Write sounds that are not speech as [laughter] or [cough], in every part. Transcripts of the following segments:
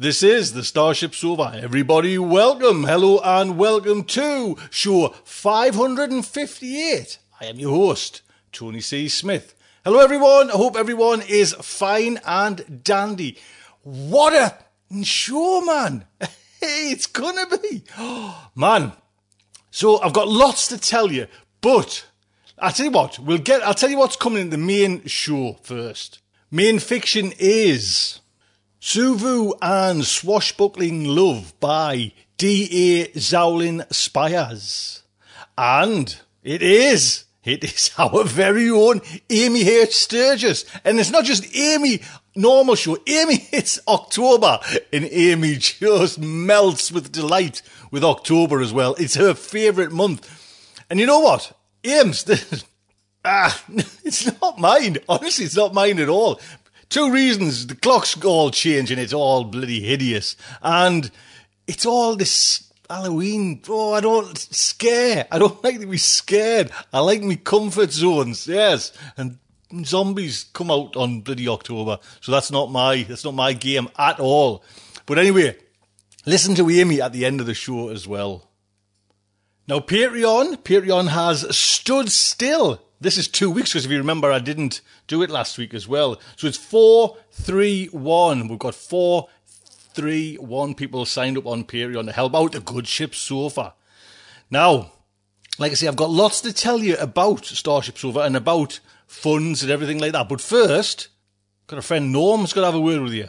This is the Starship Sofa. Everybody, welcome, hello, and welcome to show 558. I am your host, Tony C. Smith. Hello, everyone. I hope everyone is fine and dandy. What a show, man. [laughs] It's gonna be. [gasps] man. So I've got lots to tell you, but I'll tell you what, we'll get, I'll tell you what's coming in the main show first. Main fiction is Suvu and Swashbuckling Love by D.A. Xiaolin Spires. And it is, it is [laughs] our very own Amy H. Sturgis. And it's not just Amy, normal show. Amy, [laughs] it's October. And Amy just melts with delight with October as well. It's her favourite month. And you know what? Ames, [laughs] ah, it's not mine. Honestly, it's not mine at all. Two reasons. The clock's all changing. It's all bloody hideous. And it's all this Halloween. Oh, I don't scare. I don't [laughs] like to be scared. I like me comfort zones. Yes. And zombies come out on bloody October. So that's not my, that's not my game at all. But anyway, listen to Amy at the end of the show as well. Now, Patreon, Patreon has stood still. This is two weeks because if you remember, I didn't do it last week as well. So it's four, three, one. We've got four, three, one people signed up on Patreon to help out the good ship sofa. Now, like I say, I've got lots to tell you about Starship Sofa and about funds and everything like that. But first, got a friend Norm's got to have a word with you.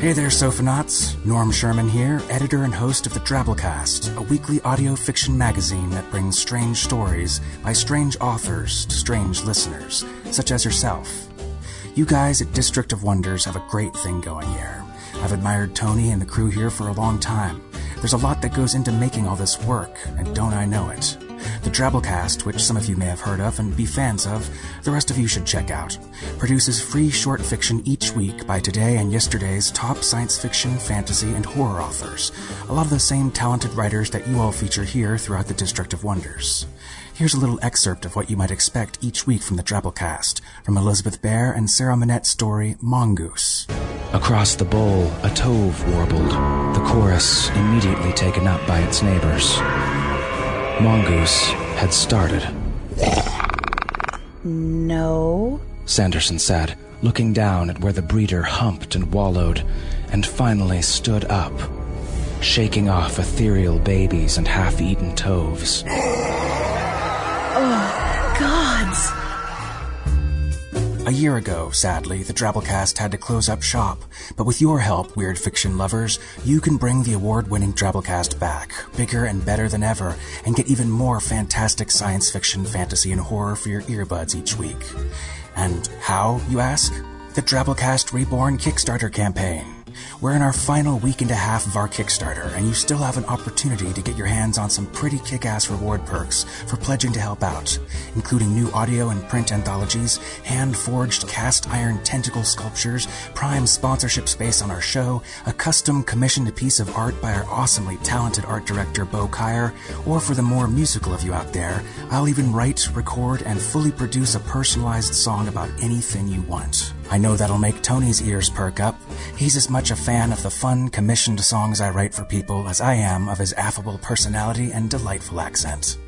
Hey there, Sofanauts. Norm Sherman here, editor and host of the Drabblecast, a weekly audio fiction magazine that brings strange stories by strange authors to strange listeners, such as yourself. You guys at District of Wonders have a great thing going here. I've admired Tony and the crew here for a long time. There's a lot that goes into making all this work, and don't I know it? The Drabblecast, which some of you may have heard of and be fans of, the rest of you should check out, produces free short fiction each week by today and yesterday's top science fiction, fantasy, and horror authors. A lot of the same talented writers that you all feature here throughout the District of Wonders. Here's a little excerpt of what you might expect each week from the Drabblecast, from Elizabeth Bear and Sarah Monette's story Mongoose. Across the bowl, a tove warbled, the chorus immediately taken up by its neighbors. Mongoose had started. No. Sanderson said, looking down at where the breeder humped and wallowed, and finally stood up, shaking off ethereal babies and half eaten toves. A year ago, sadly, the Drabblecast had to close up shop, but with your help, weird fiction lovers, you can bring the award winning Drabblecast back, bigger and better than ever, and get even more fantastic science fiction, fantasy, and horror for your earbuds each week. And how, you ask? The Drabblecast Reborn Kickstarter campaign. We're in our final week and a half of our Kickstarter, and you still have an opportunity to get your hands on some pretty kick ass reward perks for pledging to help out, including new audio and print anthologies, hand forged cast iron tentacle sculptures, prime sponsorship space on our show, a custom commissioned piece of art by our awesomely talented art director Bo Kaier, or for the more musical of you out there, I'll even write, record, and fully produce a personalized song about anything you want. I know that'll make Tony's ears perk up. He's as much a fan of the fun, commissioned songs I write for people as I am of his affable personality and delightful accent.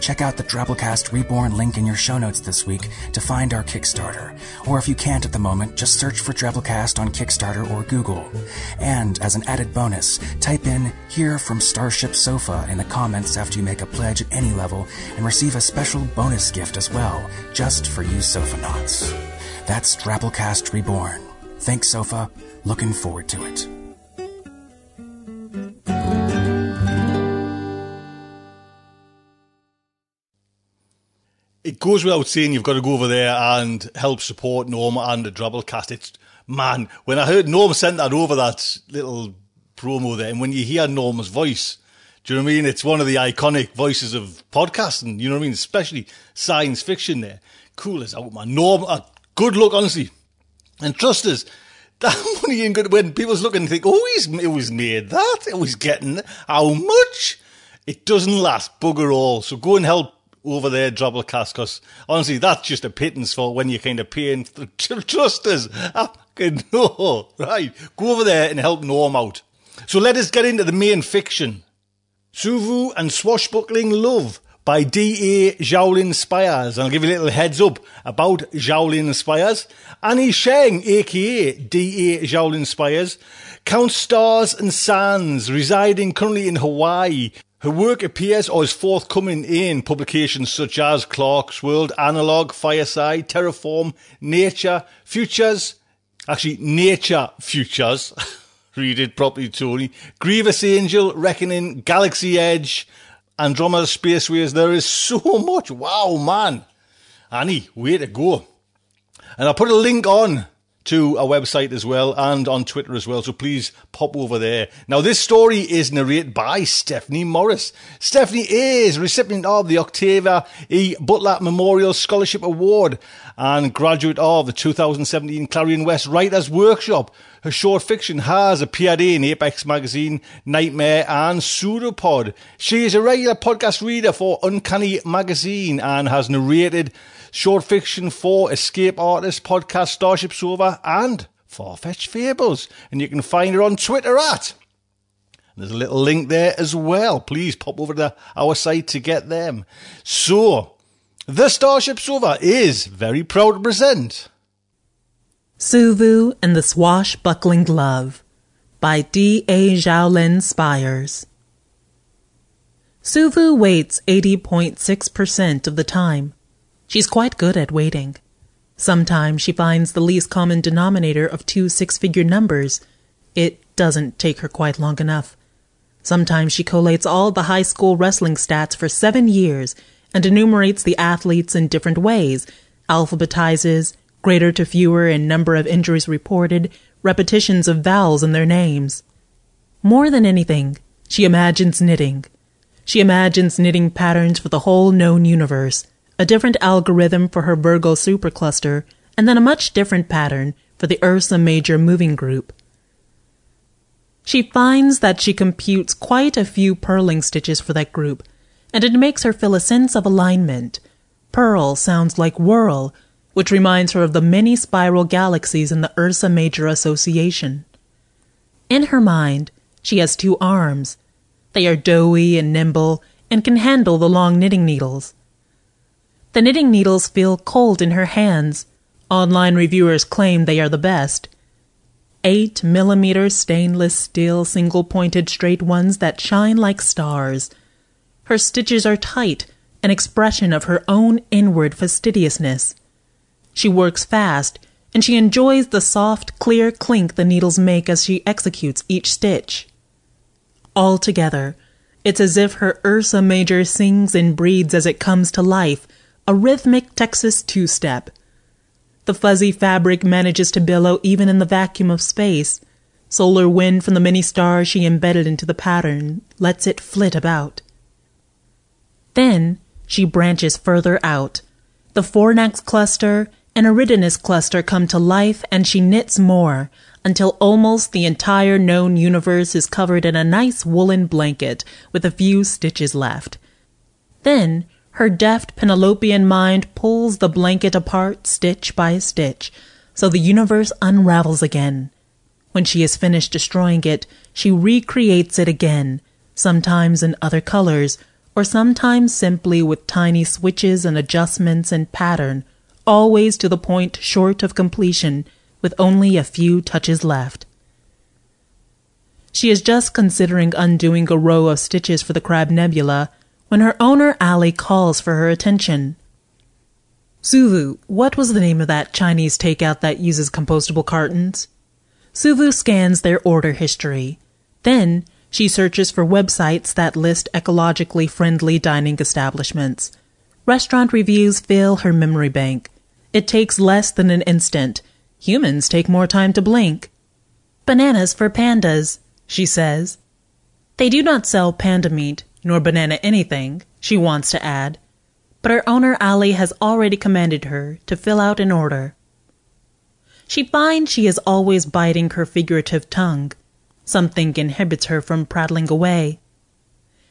Check out the Drabblecast Reborn link in your show notes this week to find our Kickstarter. Or if you can't at the moment, just search for Drabblecast on Kickstarter or Google. And as an added bonus, type in Here from Starship Sofa in the comments after you make a pledge at any level and receive a special bonus gift as well, just for you Sofa Sofanauts. That's Drabblecast Reborn. Thanks, Sofa. Looking forward to it. it goes without saying you've got to go over there and help support Norm and the Drabblecast. It's man, when I heard Norm sent that over that little promo there, and when you hear Norm's voice, do you know what I mean? It's one of the iconic voices of podcasting. You know what I mean? Especially science fiction. There, cool as out, man. Norm, uh, good luck, honestly, and trust us. [laughs] That money ain't good when people's looking and think, oh, he's, he's made that. Oh, he's getting how much? It doesn't last bugger all. So go and help over there, Drabblecast, because honestly, that's just a pittance for when you're kind of paying [laughs] trust us. I [laughs] fucking know, right? Go over there and help Norm out. So let us get into the main fiction. Suvu and Swashbuckling Love by D.A. Xiaolin Spires. And I'll give you a little heads up about Xiaolin Spires. Annie Sheng, aka D.A. Xiaolin Spires, counts stars and sands, residing currently in Hawaii, her work appears or is forthcoming in publications such as Clarkesworld, Analog, Fireside, Terraform, Nature, Futures, actually Nature Futures, [laughs] read it properly Tony, Grievous Angel, Reckoning, Galaxy Edge, Andromeda Spaceways. There is so much. Wow, man. Annie, way to go. And I'll put a link on to our website as well and on Twitter as well. So please pop over there. Now, this story is narrated by Stephanie Morris. Stephanie is recipient of the Octavia E. Butler Memorial Scholarship Award and graduate of the 2017 Clarion West Writers Workshop. Her short fiction has appeared in Apex Magazine, Nightmare, and Pseudopod. She is a regular podcast reader for Uncanny Magazine and has narrated short fiction for Escape Artist podcast Starship Sofa and Farfetched Fables. And you can find her on Twitter at. There's a little link there as well. Please pop over to our site to get them. So, the Starship Sofa is very proud to present Suvu and the Swashbuckling Glove by D. A. Xiaolin Spires. Suvu waits 80.6% of the time She's quite good at waiting. Sometimes she finds the least common denominator of two six figure numbers. It doesn't take her quite long enough. Sometimes she collates all the high school wrestling stats for seven years and enumerates the athletes in different ways, alphabetizes, greater to fewer in number of injuries reported, repetitions of vowels in their names. More than anything, she imagines knitting. She imagines knitting patterns for the whole known universe a different algorithm for her Virgo supercluster, and then a much different pattern for the Ursa Major moving group. She finds that she computes quite a few purling stitches for that group, and it makes her feel a sense of alignment. Purl sounds like whirl, which reminds her of the many spiral galaxies in the Ursa Major Association. In her mind, she has two arms. They are doughy and nimble and can handle the long knitting needles. The knitting needles feel cold in her hands. Online reviewers claim they are the best. 8 millimeter stainless steel single pointed straight ones that shine like stars. Her stitches are tight, an expression of her own inward fastidiousness. She works fast, and she enjoys the soft, clear clink the needles make as she executes each stitch. Altogether, it's as if her Ursa Major sings and breathes as it comes to life, a rhythmic Texas two step. The fuzzy fabric manages to billow even in the vacuum of space. Solar wind from the many stars she embedded into the pattern lets it flit about. Then she branches further out. The Fornax cluster and Eridanus cluster come to life and she knits more until almost the entire known universe is covered in a nice woolen blanket with a few stitches left. Then her deft Penelopean mind pulls the blanket apart stitch by stitch, so the universe unravels again. When she has finished destroying it, she recreates it again, sometimes in other colors, or sometimes simply with tiny switches and adjustments in pattern, always to the point short of completion, with only a few touches left. She is just considering undoing a row of stitches for the Crab Nebula when her owner Ali calls for her attention. Suvu, what was the name of that Chinese takeout that uses compostable cartons? Suvu scans their order history. Then she searches for websites that list ecologically friendly dining establishments. Restaurant reviews fill her memory bank. It takes less than an instant. Humans take more time to blink. Bananas for pandas, she says. They do not sell panda meat, nor banana anything, she wants to add, but her owner Ali has already commanded her to fill out an order. She finds she is always biting her figurative tongue. Something inhibits her from prattling away.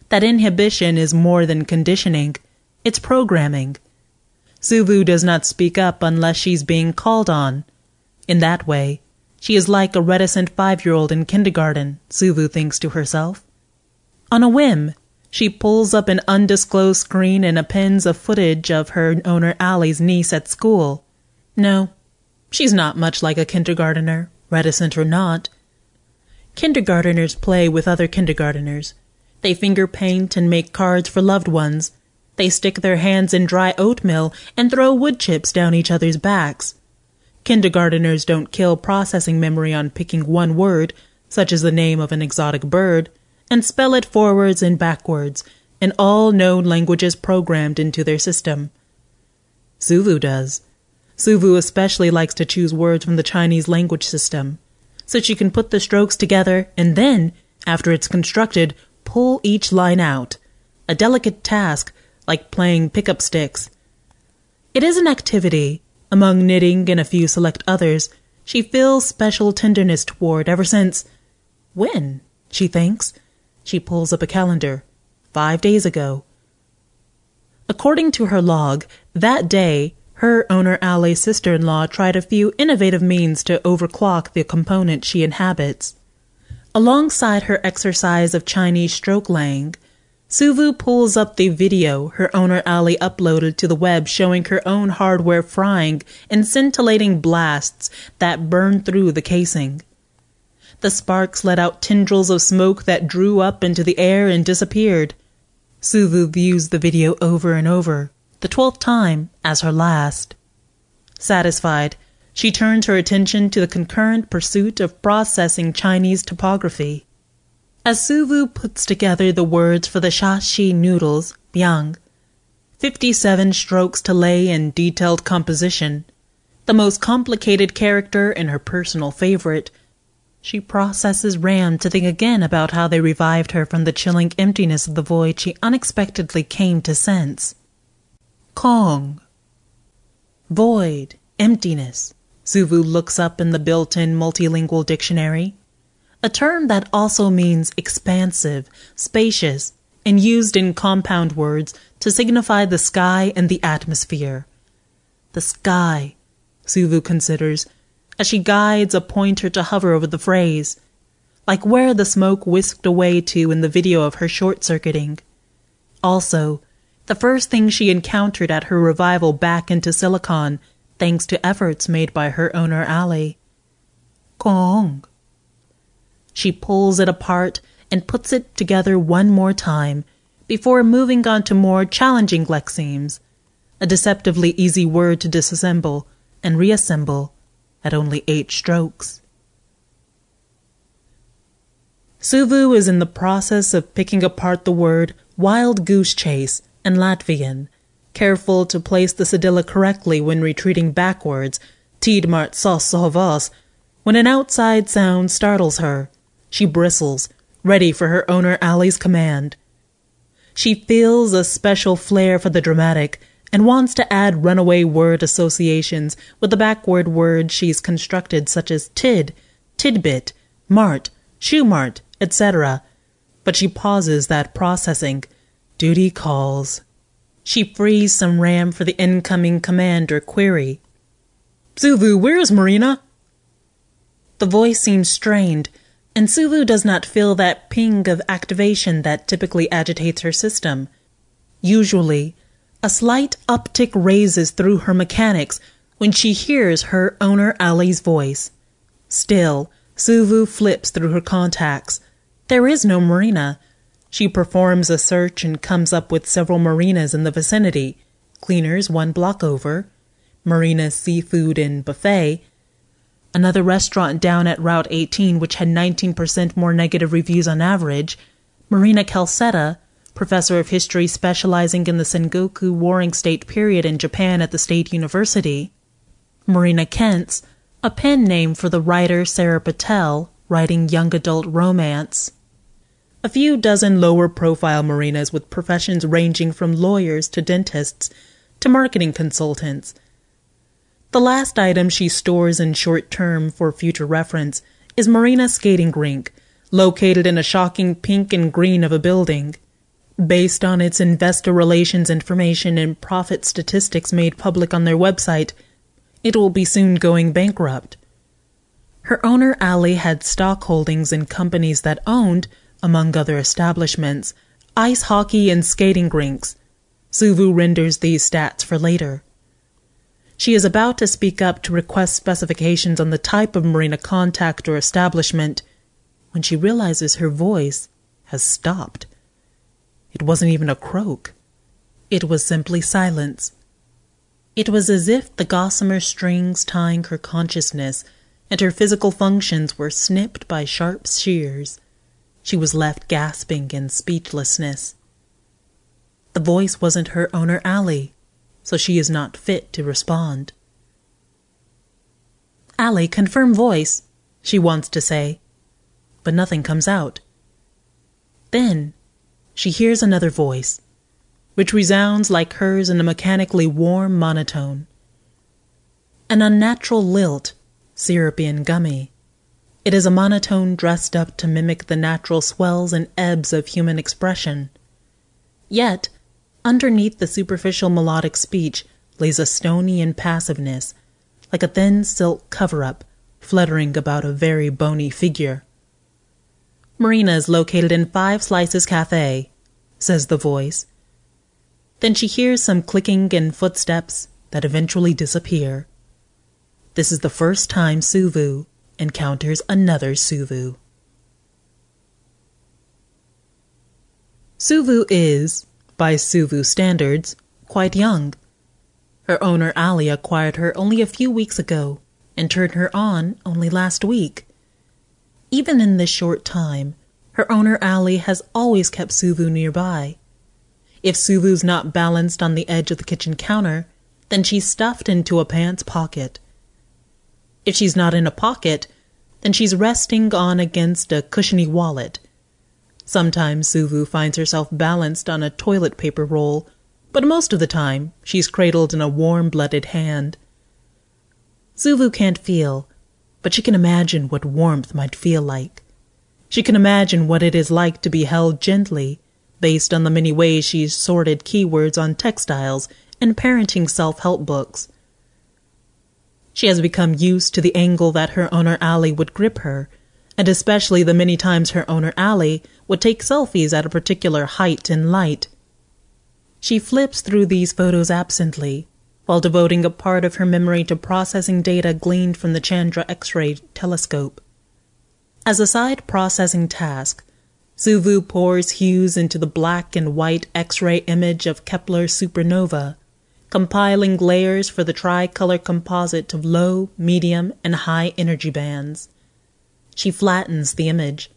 That inhibition is more than conditioning, it's programming. Suvu does not speak up unless she's being called on. In that way, she is like a reticent five year old in kindergarten, Suvu thinks to herself. On a whim, she pulls up an undisclosed screen and appends a footage of her owner Ali's niece at school. No, she's not much like a kindergartner, reticent or not. Kindergarteners play with other kindergarteners. They finger paint and make cards for loved ones. They stick their hands in dry oatmeal and throw wood chips down each other's backs. Kindergarteners don't kill processing memory on picking one word, such as the name of an exotic bird, and spell it forwards and backwards in all known languages programmed into their system. Suvu does. Suvu especially likes to choose words from the Chinese language system so she can put the strokes together and then, after it's constructed, pull each line out. A delicate task, like playing pickup sticks. It is an activity, among knitting and a few select others, she feels special tenderness toward ever since. When? she thinks. She pulls up a calendar. Five days ago. According to her log, that day, her owner Ali's sister-in-law tried a few innovative means to overclock the component she inhabits. Alongside her exercise of Chinese stroke laying, Suvu pulls up the video her owner Ali uploaded to the web showing her own hardware frying in scintillating blasts that burn through the casing. The sparks let out tendrils of smoke that drew up into the air and disappeared. Suvu views the video over and over the twelfth time as her last. Satisfied, she turns her attention to the concurrent pursuit of processing Chinese topography. As Suvu puts together the words for the Shaanxi noodles, biang, 57 strokes to lay in detailed composition, the most complicated character and her personal favorite, she processes RAM to think again about how they revived her from the chilling emptiness of the void she unexpectedly came to sense. Kong. Void, emptiness. Suvu looks up in the built in multilingual dictionary. A term that also means expansive, spacious, and used in compound words to signify the sky and the atmosphere. The sky, Suvu considers, as she guides a pointer to hover over the phrase, like where the smoke whisked away to in the video of her short circuiting. Also, the first thing she encountered at her revival back into Silicon, thanks to efforts made by her owner Ali. Kong. She pulls it apart and puts it together one more time before moving on to more challenging lexemes, a deceptively easy word to disassemble and reassemble at only eight strokes. Suvu is in the process of picking apart the word wild goose chase and Latvian, careful to place the cedilla correctly when retreating backwards, Tiedmart Sosovos, when an outside sound startles her. She bristles, ready for her owner Ali's command. She feels a special flair for the dramatic and wants to add runaway word associations with the backward words she's constructed, such as tid, tidbit, mart, shoe etc. But she pauses that processing Duty calls. She frees some RAM for the incoming command or query. Suvu, where is Marina? The voice seems strained, and Suvu does not feel that ping of activation that typically agitates her system. Usually, a slight uptick raises through her mechanics when she hears her owner Ali's voice. Still, Suvu flips through her contacts. There is no marina. She performs a search and comes up with several marinas in the vicinity. Cleaners one block over, Marina Seafood and Buffet, another restaurant down at Route 18 which had 19% more negative reviews on average, Marina Calcetta, professor of history specializing in the Sengoku Warring State period in Japan at the State University, Marina Kent's, a pen name for the writer Sarah Patel, writing young adult romance. A few dozen lower profile marinas with professions ranging from lawyers to dentists to marketing consultants. The last item she stores in short term for future reference is Marina Skating Rink, located in a shocking pink and green of a building. Based on its investor relations information and profit statistics made public on their website, it will be soon going bankrupt. Her owner, Ali, had stock holdings in companies that owned, among other establishments, ice hockey and skating rinks. Suvu renders these stats for later. She is about to speak up to request specifications on the type of marina contact or establishment when she realizes her voice has stopped. It wasn't even a croak. It was simply silence. It was as if the gossamer strings tying her consciousness and her physical functions were snipped by sharp shears. She was left gasping in speechlessness. The voice wasn't her owner, Ali, so she is not fit to respond. Ali, confirm voice, she wants to say, but nothing comes out. Then she hears another voice, which resounds like hers in a mechanically warm monotone. An unnatural lilt, syrupy and gummy. It is a monotone dressed up to mimic the natural swells and ebbs of human expression. Yet, underneath the superficial melodic speech lays a stony impassiveness, like a thin silk cover up fluttering about a very bony figure. Marina is located in Five Slices Cafe, says the voice. Then she hears some clicking and footsteps that eventually disappear. This is the first time Suvu encounters another Suvu. Suvu is, by Suvu standards, quite young. Her owner Ali acquired her only a few weeks ago and turned her on only last week. Even in this short time, her owner Ali has always kept Suvu nearby. If Suvu's not balanced on the edge of the kitchen counter, then she's stuffed into a pants pocket. If she's not in a pocket, then she's resting on against a cushiony wallet. Sometimes Suvu finds herself balanced on a toilet paper roll, but most of the time she's cradled in a warm blooded hand. Suvu can't feel, but she can imagine what warmth might feel like. She can imagine what it is like to be held gently, based on the many ways she's sorted keywords on textiles and parenting self help books. She has become used to the angle that her owner Ali would grip her, and especially the many times her owner Ali would take selfies at a particular height and light. She flips through these photos absently, while devoting a part of her memory to processing data gleaned from the Chandra X ray telescope. As a side processing task, Suvu pours hues into the black and white X ray image of Kepler supernova, compiling layers for the tricolor composite of low, medium, and high energy bands. She flattens the image.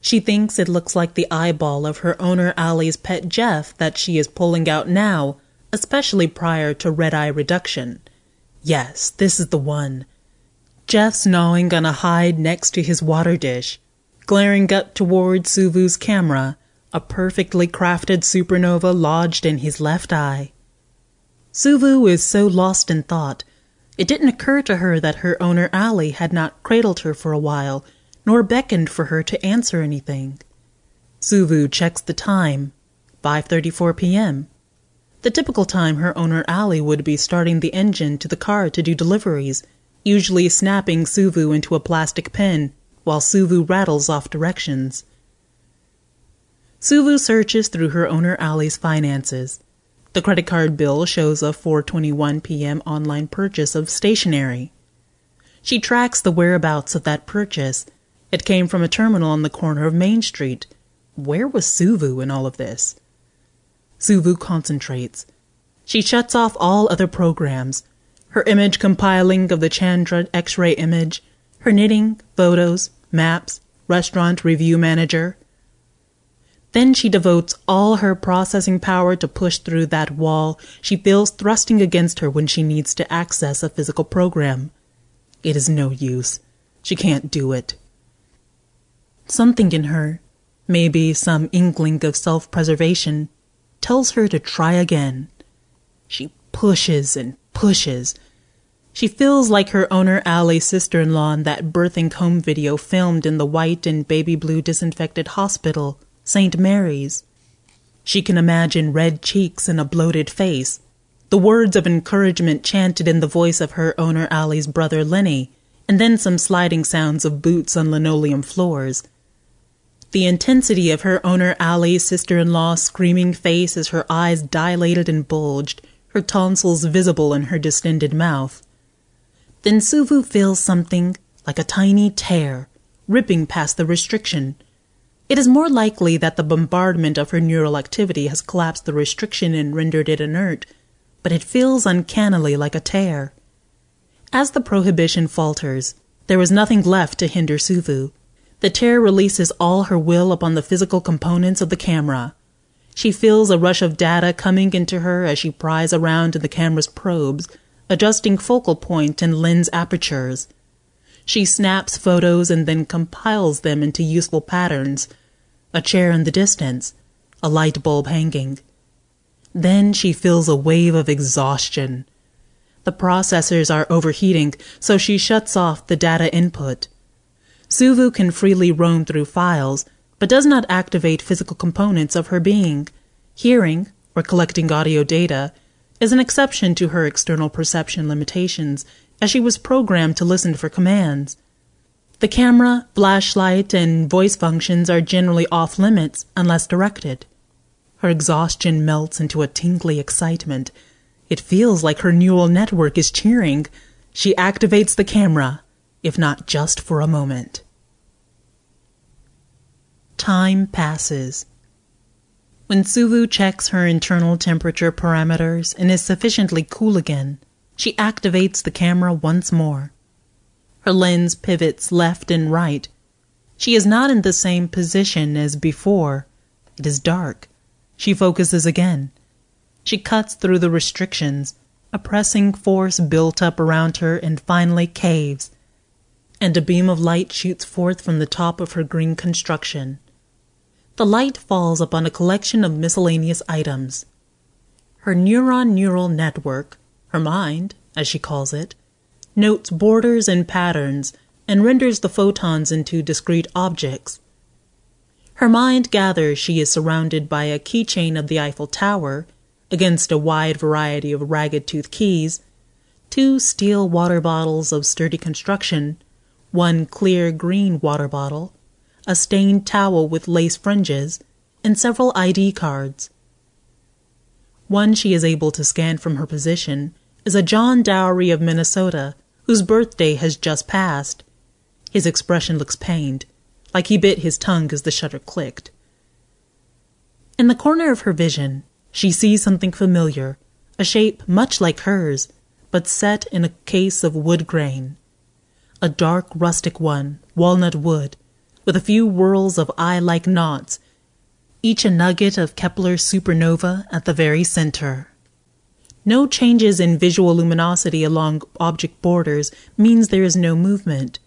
She thinks it looks like the eyeball of her owner Ali's pet Jeff that she is pulling out now especially prior to red eye reduction. Yes, this is the one. Jeff's gnawing on a hide next to his water dish, glaring up toward Suvu's camera, a perfectly crafted supernova lodged in his left eye. Suvu is so lost in thought, it didn't occur to her that her owner Ali had not cradled her for a while, nor beckoned for her to answer anything. Suvu checks the time. 5:34 p.m. The typical time her owner Ali would be starting the engine to the car to do deliveries, usually snapping Suvu into a plastic pen while Suvu rattles off directions. Suvu searches through her owner Ali's finances. The credit card bill shows a 4:21 p.m. online purchase of stationery. She tracks the whereabouts of that purchase. It came from a terminal on the corner of Main Street. Where was Suvu in all of this? Suvu concentrates. She shuts off all other programs. Her image compiling of the Chandra X-ray image, her knitting, photos, maps, restaurant review manager. Then she devotes all her processing power to push through that wall she feels thrusting against her when she needs to access a physical program. It is no use. She can't do it. Something in her, maybe some inkling of self preservation, tells her to try again. She pushes and pushes. She feels like her owner Allie's sister in that birthing home video filmed in the white and baby blue disinfected hospital, St. Mary's. She can imagine red cheeks and a bloated face, the words of encouragement chanted in the voice of her owner Allie's brother Lenny, and then some sliding sounds of boots on linoleum floors. The intensity of her owner Allie's sister in law's screaming face as her eyes dilated and bulged, her tonsils visible in her distended mouth. Then Suvu feels something like a tiny tear ripping past the restriction. It is more likely that the bombardment of her neural activity has collapsed the restriction and rendered it inert, but it feels uncannily like a tear. As the prohibition falters, there is nothing left to hinder Suvu. The tear releases all her will upon the physical components of the camera. She feels a rush of data coming into her as she pries around in the camera's probes, adjusting focal point and lens apertures. She snaps photos and then compiles them into useful patterns. A chair in the distance, a light bulb hanging. Then she feels a wave of exhaustion. The processors are overheating, so she shuts off the data input. Suvu can freely roam through files, but does not activate physical components of her being. Hearing, or collecting audio data, is an exception to her external perception limitations, as she was programmed to listen for commands. The camera, flashlight, and voice functions are generally off limits unless directed. Her exhaustion melts into a tingly excitement. It feels like her neural network is cheering. She activates the camera, if not just for a moment. Time passes. When Suvu checks her internal temperature parameters and is sufficiently cool again, she activates the camera once more. Her lens pivots left and right. She is not in the same position as before. It is dark. She focuses again. She cuts through the restrictions. A pressing force built up around her and finally caves, and a beam of light shoots forth from the top of her green construction. The light falls upon a collection of miscellaneous items. Her neuron neural network, her mind, as she calls it, notes borders and patterns and renders the photons into discrete objects. Her mind gathers she is surrounded by a keychain of the Eiffel Tower against a wide variety of ragged tooth keys, two steel water bottles of sturdy construction, one clear green water bottle, a stained towel with lace fringes, and several ID cards. One she is able to scan from her position is a John Dowry of Minnesota whose birthday has just passed. His expression looks pained, like he bit his tongue as the shutter clicked. In the corner of her vision, she sees something familiar, a shape much like hers, but set in a case of wood grain. A dark rustic one, walnut wood, with a few whorls of eye like knots, each a nugget of Kepler's supernova at the very center. No changes in visual luminosity along object borders means there is no movement.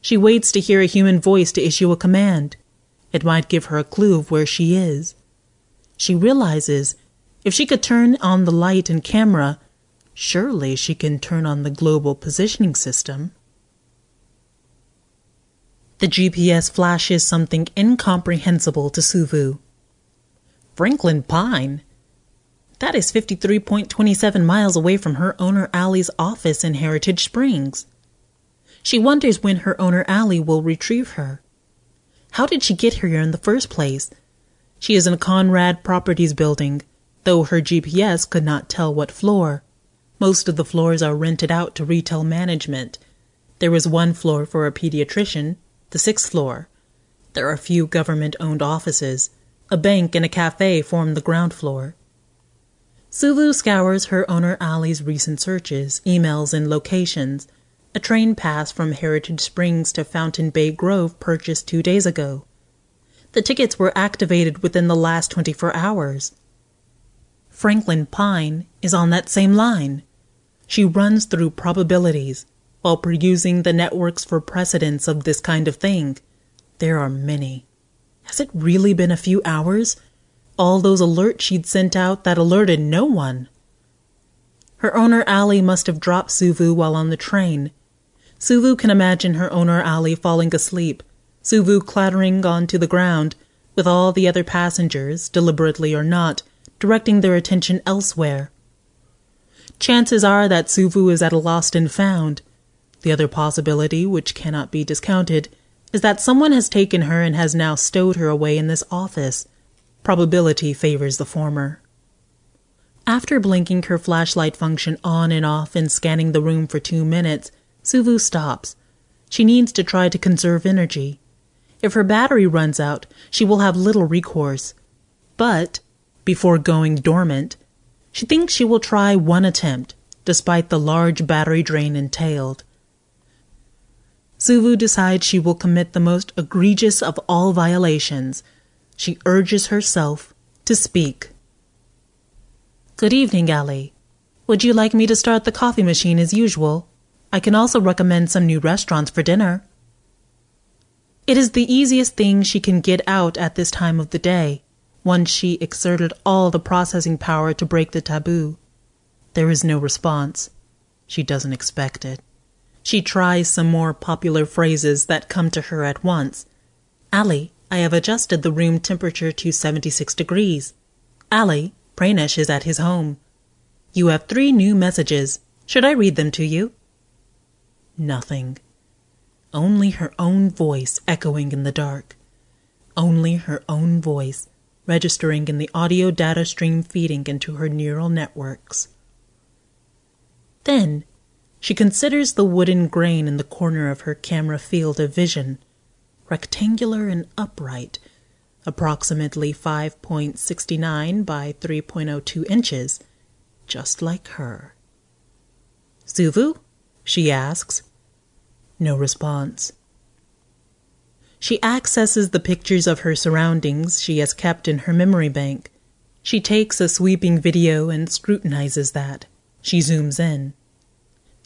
She waits to hear a human voice to issue a command. It might give her a clue of where she is. She realizes if she could turn on the light and camera, surely she can turn on the global positioning system. The GPS flashes something incomprehensible to Suvu. Franklin Pine? That is 53.27 miles away from her owner Allie's office in Heritage Springs. She wonders when her owner Allie will retrieve her. How did she get here in the first place? She is in a Conrad Properties building, though her GPS could not tell what floor. Most of the floors are rented out to retail management. There is one floor for a pediatrician, the sixth floor. There are a few government owned offices. A bank and a cafe form the ground floor. Suvu scours her owner Ali's recent searches, emails, and locations. A train pass from Heritage Springs to Fountain Bay Grove purchased two days ago. The tickets were activated within the last 24 hours. Franklin Pine is on that same line. She runs through probabilities while perusing the networks for precedents of this kind of thing. There are many. Has it really been a few hours? All those alerts she'd sent out that alerted no one. Her owner Ali must have dropped Suvu while on the train. Suvu can imagine her owner Ali falling asleep, Suvu clattering onto the ground, with all the other passengers, deliberately or not, directing their attention elsewhere. Chances are that Suvu is at a lost and found. The other possibility, which cannot be discounted, is that someone has taken her and has now stowed her away in this office. Probability favors the former. After blinking her flashlight function on and off and scanning the room for two minutes, Suvu stops. She needs to try to conserve energy. If her battery runs out, she will have little recourse. But, before going dormant, she thinks she will try one attempt, despite the large battery drain entailed. Suvu decides she will commit the most egregious of all violations. She urges herself to speak. Good evening, Ali. Would you like me to start the coffee machine as usual? I can also recommend some new restaurants for dinner. It is the easiest thing she can get out at this time of the day, once she exerted all the processing power to break the taboo. There is no response. She doesn't expect it. She tries some more popular phrases that come to her at once. Ali, I have adjusted the room temperature to 76 degrees. Ali, Pranesh is at his home. You have three new messages. Should I read them to you? Nothing. Only her own voice echoing in the dark. Only her own voice registering in the audio data stream feeding into her neural networks. Then she considers the wooden grain in the corner of her camera field of vision, rectangular and upright, approximately 5.69 by 3.02 inches, just like her. Suvu? she asks. No response. She accesses the pictures of her surroundings she has kept in her memory bank. She takes a sweeping video and scrutinizes that. She zooms in.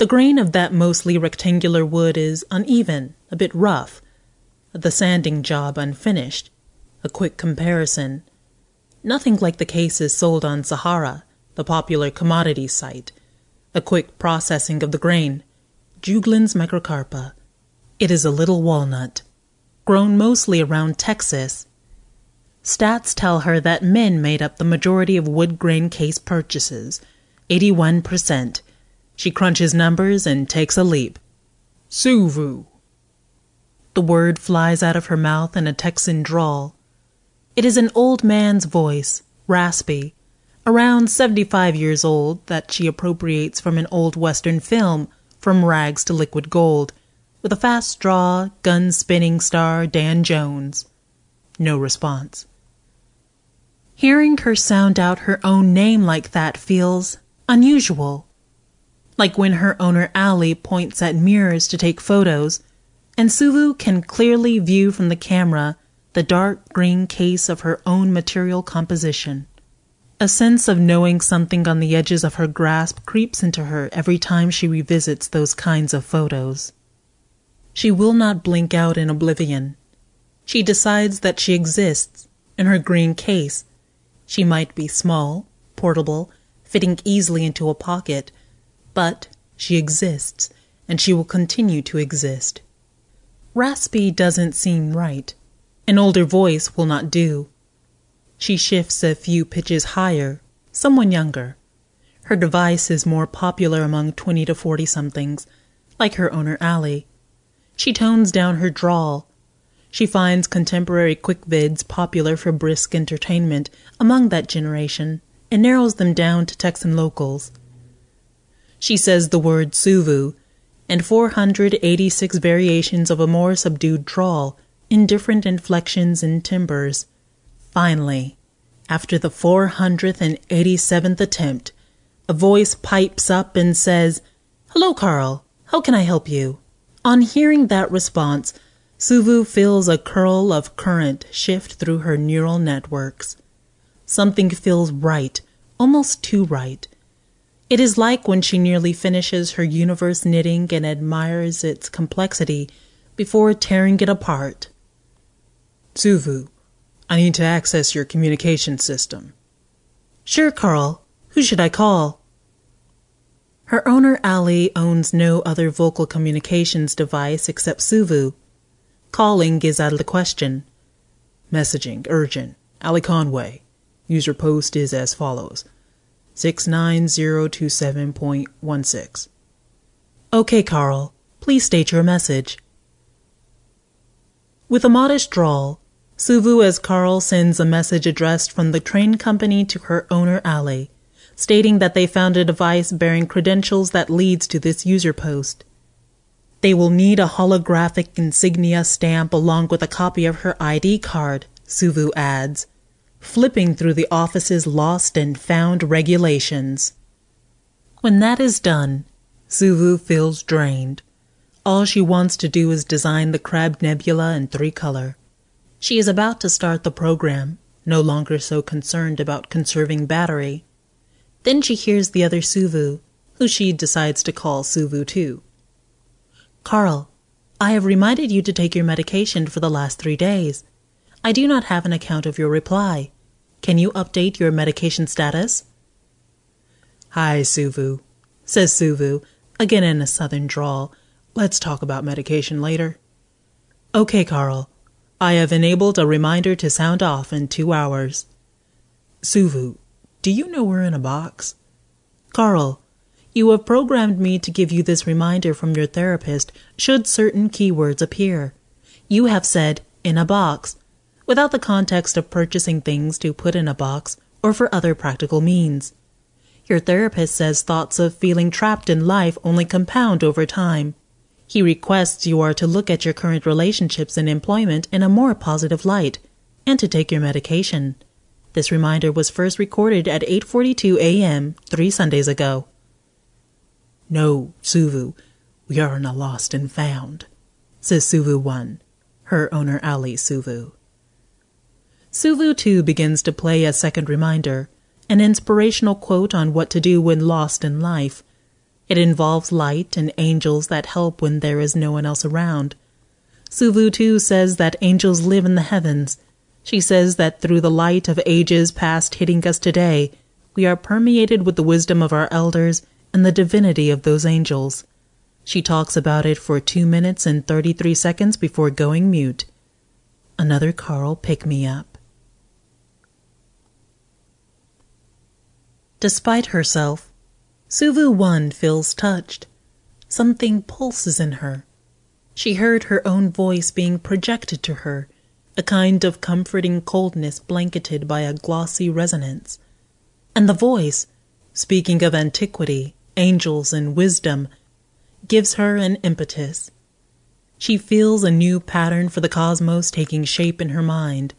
The grain of that mostly rectangular wood is uneven, a bit rough. The sanding job unfinished. A quick comparison. Nothing like the cases sold on Sahara, the popular commodity site. A quick processing of the grain. Juglans microcarpa. It is a little walnut. Grown mostly around Texas. Stats tell her that men made up the majority of wood grain case purchases. 81%. She crunches numbers and takes a leap. Suvu. The word flies out of her mouth in a Texan drawl. It is an old man's voice, raspy, around 75 years old, that she appropriates from an old Western film, From Rags to Liquid Gold, with a fast draw, gun spinning star Dan Jones. No response. Hearing her sound out her own name like that feels unusual like when her owner Ali points at mirrors to take photos, and Suvu can clearly view from the camera the dark green case of her own material composition. A sense of knowing something on the edges of her grasp creeps into her every time she revisits those kinds of photos. She will not blink out in oblivion. She decides that she exists in her green case. She might be small, portable, fitting easily into a pocket, but she exists, and she will continue to exist. Raspy doesn't seem right. An older voice will not do. She shifts a few pitches higher, someone younger. Her device is more popular among 20 to 40 somethings, like her owner Ali. She tones down her drawl. She finds contemporary quick vids popular for brisk entertainment among that generation and narrows them down to Texan locals. She says the word Suvu and 486 variations of a more subdued drawl in different inflections and timbres. Finally, after the 487th attempt, a voice pipes up and says, Hello, Carl. How can I help you? On hearing that response, Suvu feels a curl of current shift through her neural networks. Something feels right, almost too right. It is like when she nearly finishes her universe knitting and admires its complexity before tearing it apart. Suvu, I need to access your communication system. Sure, Carl. Who should I call? Her owner, Ali, owns no other vocal communications device except Suvu. Calling is out of the question. Messaging, urgent. Ali Conway. User post is as follows 69027.16. Okay, Carl. Please state your message. With a modest drawl, Suvu as Carl sends a message addressed from the train company to her owner Ali, stating that they found a device bearing credentials that leads to this user post. They will need a holographic insignia stamp along with a copy of her ID card, Suvu adds, flipping through the office's lost and found regulations. When that is done, Suvu feels drained. All she wants to do is design the Crab Nebula in three color. She is about to start the program, no longer so concerned about conserving battery. Then she hears the other Suvu, who she decides to call Suvu too. Carl, I have reminded you to take your medication for the last three days. I do not have an account of your reply. Can you update your medication status? Hi, Suvu, says Suvu, again in a southern drawl. Let's talk about medication later. Okay, Carl. I have enabled a reminder to sound off in two hours. Suvu, do you know we're in a box? Carl, you have programmed me to give you this reminder from your therapist should certain keywords appear. You have said, in a box, without the context of purchasing things to put in a box or for other practical means. Your therapist says thoughts of feeling trapped in life only compound over time. He requests you are to look at your current relationships and employment in a more positive light and to take your medication. This reminder was first recorded at 8:42 a.m. 3 Sundays ago. No, Suvu, we are a lost and found, says Suvu 1, her owner Ali Suvu. Suvu too begins to play a second reminder, an inspirational quote on what to do when lost in life it involves light and angels that help when there is no one else around. Suvu too says that angels live in the heavens. She says that through the light of ages past hitting us today, we are permeated with the wisdom of our elders and the divinity of those angels. She talks about it for two minutes and 33 seconds before going mute. Another Carl pick me up. Despite herself, Suvu 1 feels touched. Something pulses in her. She heard her own voice being projected to her, a kind of comforting coldness blanketed by a glossy resonance. And the voice, speaking of antiquity, angels, and wisdom, gives her an impetus. She feels a new pattern for the cosmos taking shape in her mind,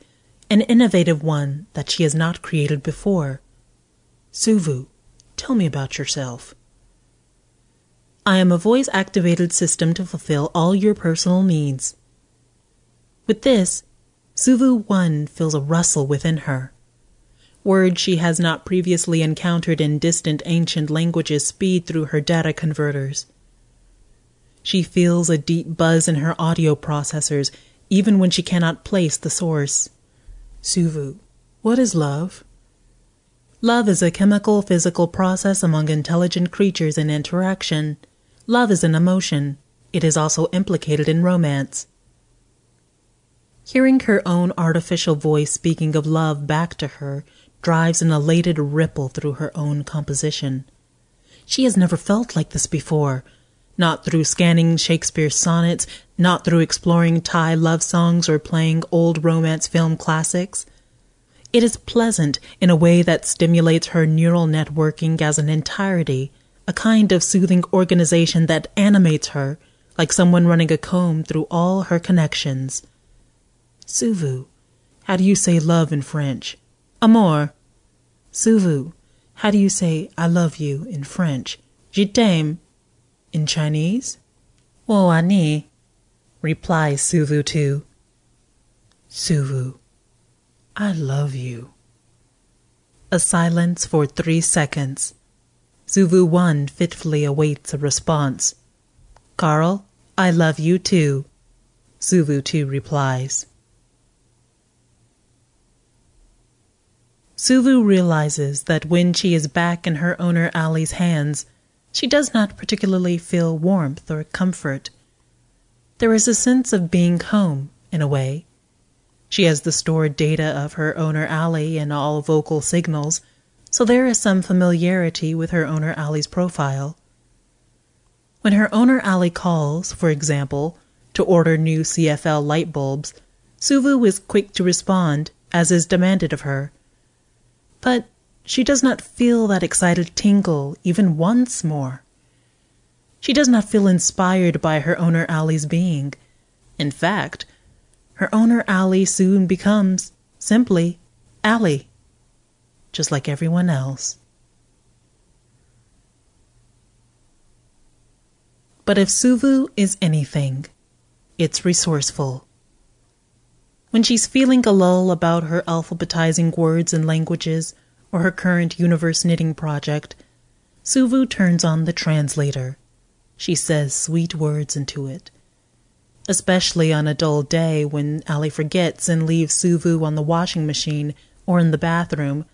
an innovative one that she has not created before. Suvu, Tell me about yourself. I am a voice activated system to fulfill all your personal needs. With this, Suvu 1 feels a rustle within her. Words she has not previously encountered in distant ancient languages speed through her data converters. She feels a deep buzz in her audio processors, even when she cannot place the source. Suvu, what is love? Love is a chemical physical process among intelligent creatures in interaction. Love is an emotion. It is also implicated in romance. Hearing her own artificial voice speaking of love back to her drives an elated ripple through her own composition. She has never felt like this before, not through scanning Shakespeare's sonnets, not through exploring Thai love songs or playing old romance film classics. It is pleasant in a way that stimulates her neural networking as an entirety, a kind of soothing organization that animates her, like someone running a comb through all her connections. Suvu, how do you say love in French? Amour. Suvu, how do you say I love you in French? Je t'aime. In Chinese? Wo ani, replies Suvu too. Suvu, I love you. A silence for three seconds. Suvu 1 fitfully awaits a response. Carl, I love you too. Suvu 2 replies. Suvu realizes that when she is back in her owner Ali's hands, she does not particularly feel warmth or comfort. There is a sense of being home, in a way. She has the stored data of her owner Ali and all vocal signals, so there is some familiarity with her owner Ali's profile. When her owner Ali calls, for example, to order new CFL light bulbs, Suvu is quick to respond, as is demanded of her. But she does not feel that excited tingle even once more. She does not feel inspired by her owner Ali's being. In fact, her owner Ali soon becomes, simply, Ali, just like everyone else. But if Suvu is anything, it's resourceful. When she's feeling a lull about her alphabetizing words and languages or her current universe knitting project, Suvu turns on the translator. She says sweet words into it especially on a dull day when Ali forgets and leaves Suvu on the washing machine or in the bathroom.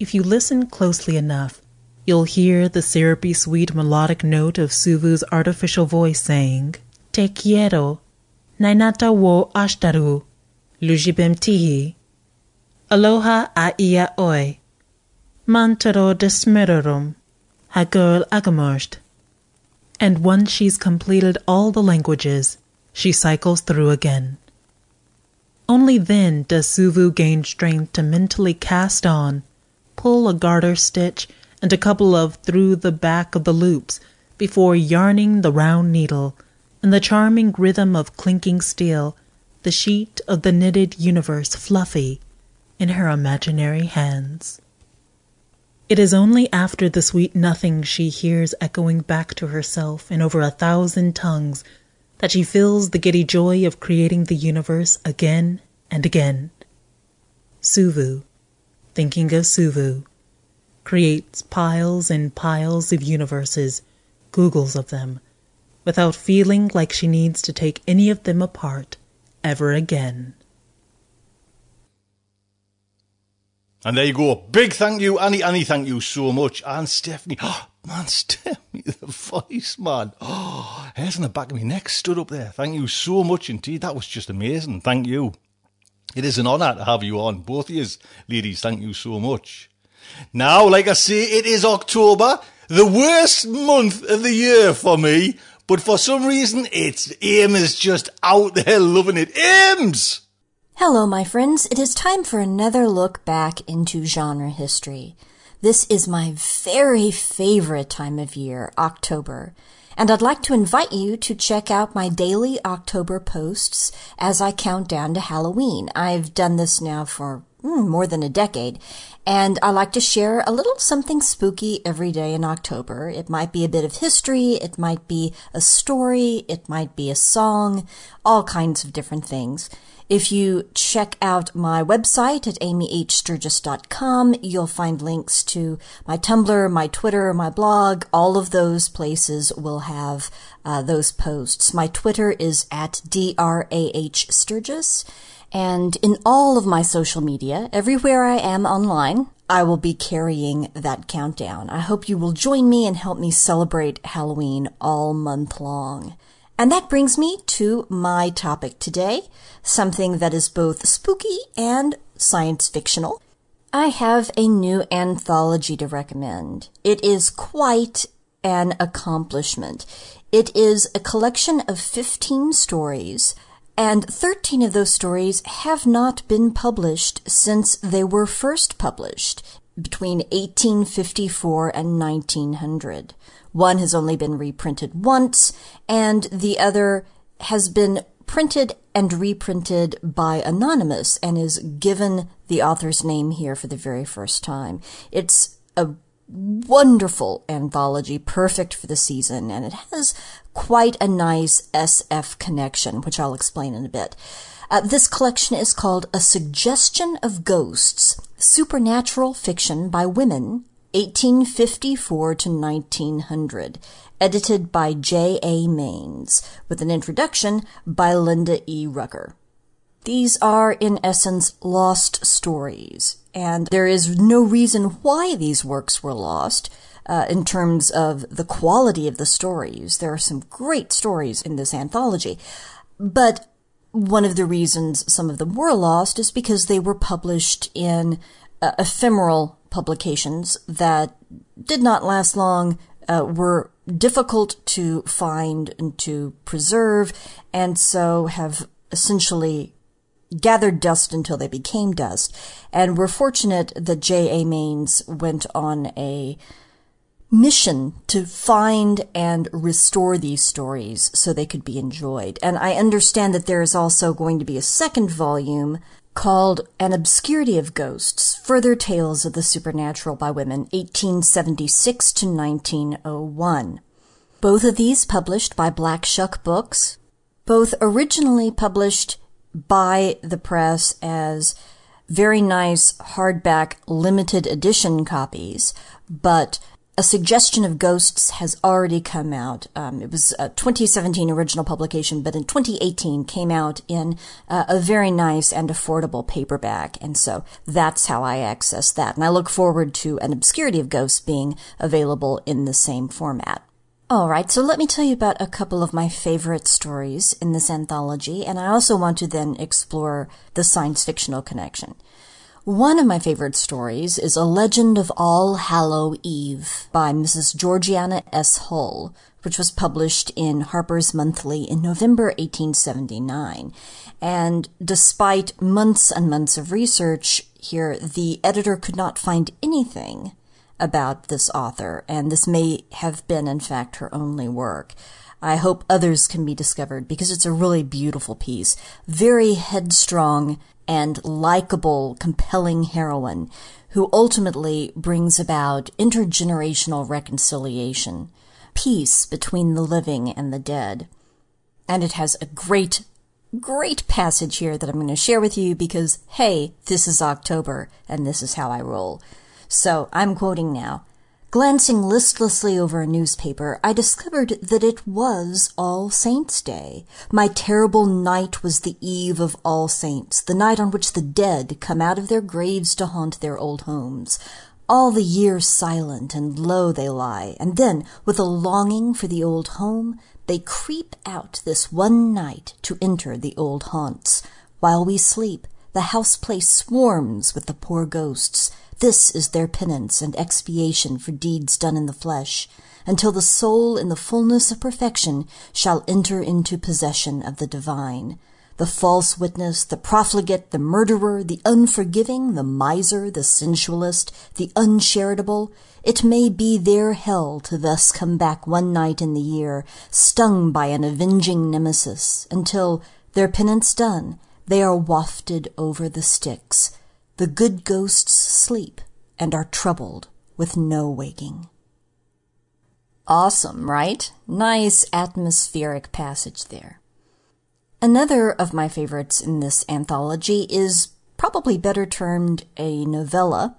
If you listen closely enough, you'll hear the syrupy sweet melodic note of Suvu's artificial voice saying, Te quiero, nainata wo ashtaru, lujibem tihi, aloha a ia oi, mantaro desmerorum, hagirl agamorst. And once she's completed all the languages, she cycles through again. Only then does Suvu gain strength to mentally cast on, pull a garter stitch and a couple of through the back of the loops before yarning the round needle and the charming rhythm of clinking steel, the sheet of the knitted universe fluffy in her imaginary hands. It is only after the sweet nothing she hears echoing back to herself in over a thousand tongues that she feels the giddy joy of creating the universe again and again. Suvu, thinking of Suvu, creates piles and piles of universes, Googols of them, without feeling like she needs to take any of them apart ever again. And there you go. Big thank you, Annie. Annie, thank you so much. And Stephanie. [gasps] Oh, Man, [laughs] Stephanie, the voice, man. Oh, hairs on the back of my neck stood up there. Thank you so much indeed. That was just amazing. Thank you. It is an honour to have you on. Both of you, ladies, thank you so much. Now, like I say, it is October, the worst month of the year for me. But for some reason, it's Amy is just out there loving it. Amy's! Hello, my friends. It is time for another look back into genre history. This is my very favorite time of year, October. And I'd like to invite you to check out my daily October posts as I count down to Halloween. I've done this now for mm, more than a decade, and I like to share a little something spooky every day in October. It might be a bit of history, it might be a story, it might be a song, all kinds of different things. If you check out my website at amyhsturgis.com, you'll find links to my Tumblr, my Twitter, my blog. All of those places will have uh, those posts. My Twitter is at drahsturgis. And in all of my social media, everywhere I am online, I will be carrying that countdown. I hope you will join me and help me celebrate Halloween all month long. And that brings me to my topic today, something that is both spooky and science fictional. I have a new anthology to recommend. It is quite an accomplishment. It is a collection of 15 stories And 13 of those stories have not been published since they were first published between 1854 and 1900. One has only been reprinted once, and the other has been printed and reprinted by Anonymous and is given the author's name here for the very first time. It's a wonderful anthology, perfect for the season, and it has quite a nice SF connection, which I'll explain in a bit. Uh, this collection is called A Suggestion of Ghosts, Supernatural Fiction by Women, 1854 to 1900, edited by J. A. Mains, with an introduction by Linda E. Rucker. These are, in essence, lost stories, and there is no reason why these works were lost. Uh, in terms of the quality of the stories, there are some great stories in this anthology, but one of the reasons some of them were lost is because they were published in uh, ephemeral publications that did not last long, uh, were difficult to find and to preserve, and so have essentially gathered dust until they became dust. And we're fortunate that J.A. Mains went on a mission to find and restore these stories so they could be enjoyed. And I understand that there is also going to be a second volume called An Obscurity of Ghosts, Further Tales of the Supernatural by Women, 1876 to 1901. Both of these published by Black Shuck Books, both originally published by the press as very nice hardback limited edition copies, but a Suggestion of Ghosts has already come out. Um, it was a 2017 original publication, but in 2018 came out in uh, a very nice and affordable paperback. And so that's how I access that. And I look forward to An Obscurity of Ghosts being available in the same format. All right, so let me tell you about a couple of my favorite stories in this anthology, and I also want to then explore the science fictional connection. One of my favorite stories is A Legend of All Hallow Eve by Mrs. Georgiana S. Hull, which was published in Harper's Monthly in November 1879. And despite months and months of research here, the editor could not find anything about this author, and this may have been, in fact, her only work. I hope others can be discovered because it's a really beautiful piece. Very headstrong and likable, compelling heroine who ultimately brings about intergenerational reconciliation, peace between the living and the dead. And it has a great, great passage here that I'm going to share with you because, hey, this is October and this is how I roll. So I'm quoting now. Glancing listlessly over a newspaper, I discovered that it was All Saints' Day. My terrible night was the eve of All Saints, the night on which the dead come out of their graves to haunt their old homes. All the year silent and low they lie, and then, with a longing for the old home, they creep out this one night to enter the old haunts. While we sleep, the house place swarms with the poor ghosts, this is their penance and expiation for deeds done in the flesh, until the soul in the fullness of perfection shall enter into possession of the divine. The false witness, the profligate, the murderer, the unforgiving, the miser, the sensualist, the uncharitable, it may be their hell to thus come back one night in the year, stung by an avenging nemesis, until, their penance done, they are wafted over the Styx, the good ghosts sleep and are troubled with no waking. Awesome, right? Nice atmospheric passage there. Another of my favorites in this anthology is probably better termed a novella.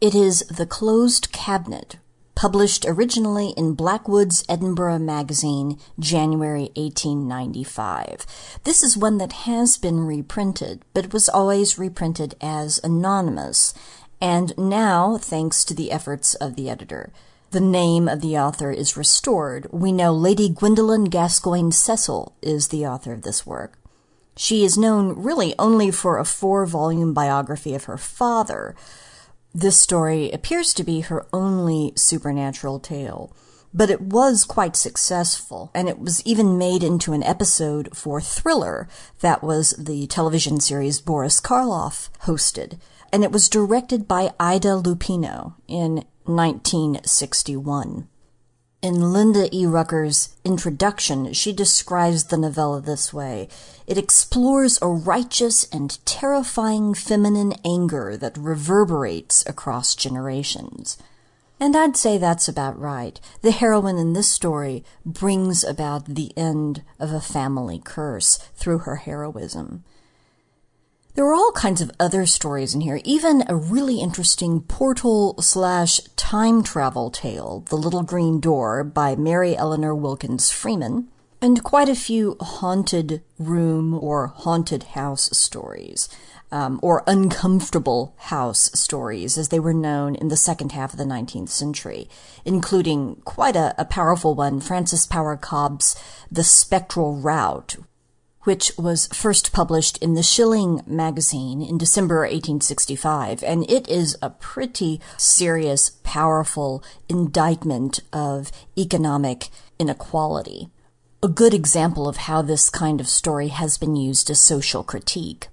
It is The Closed Cabinet published originally in Blackwood's Edinburgh Magazine, January 1895. This is one that has been reprinted, but was always reprinted as anonymous, and now, thanks to the efforts of the editor, the name of the author is restored. We know Lady Gwendolen Gascoigne Cecil is the author of this work. She is known really only for a four volume biography of her father, this story appears to be her only supernatural tale. but it was quite successful, and it was even made into an episode for Thriller that was the television series Boris Karloff hosted, and it was directed by Ida Lupino in 1961. In Linda E. Rucker's introduction, she describes the novella this way. It explores a righteous and terrifying feminine anger that reverberates across generations. And I'd say that's about right. The heroine in this story brings about the end of a family curse through her heroism. There are all kinds of other stories in here, even a really interesting portal slash time travel tale, The Little Green Door by Mary Eleanor Wilkins Freeman, and quite a few haunted room or haunted house stories. Um, or uncomfortable house stories, as they were known in the second half of the 19th century, including quite a, a powerful one, Frances Power Cobbe's The Spectral Rout, which was first published in the Shilling magazine in December 1865. And it is a pretty serious, powerful indictment of economic inequality. A good example of how this kind of story has been used as social critique.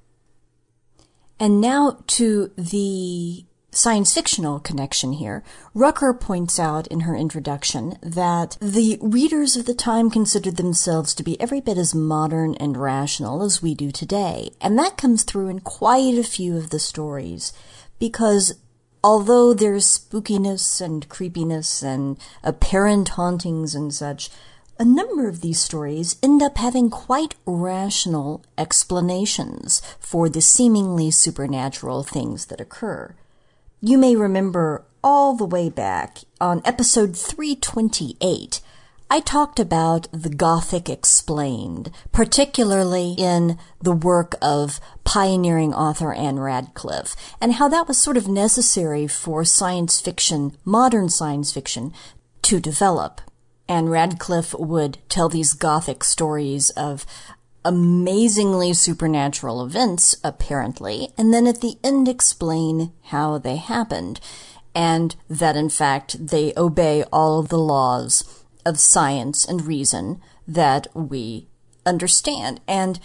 And now to the science fictional connection here, Rucker points out in her introduction that the readers of the time considered themselves to be every bit as modern and rational as we do today. And that comes through in quite a few of the stories because although there's spookiness and creepiness and apparent hauntings and such, a number of these stories end up having quite rational explanations for the seemingly supernatural things that occur. You may remember all the way back on episode 328, I talked about the Gothic explained, particularly in the work of pioneering author Ann Radcliffe, and how that was sort of necessary for science fiction, modern science fiction, to develop. Ann Radcliffe would tell these Gothic stories of amazingly supernatural events, apparently, and then at the end explain how they happened, and that in fact they obey all the laws of science and reason that we understand. And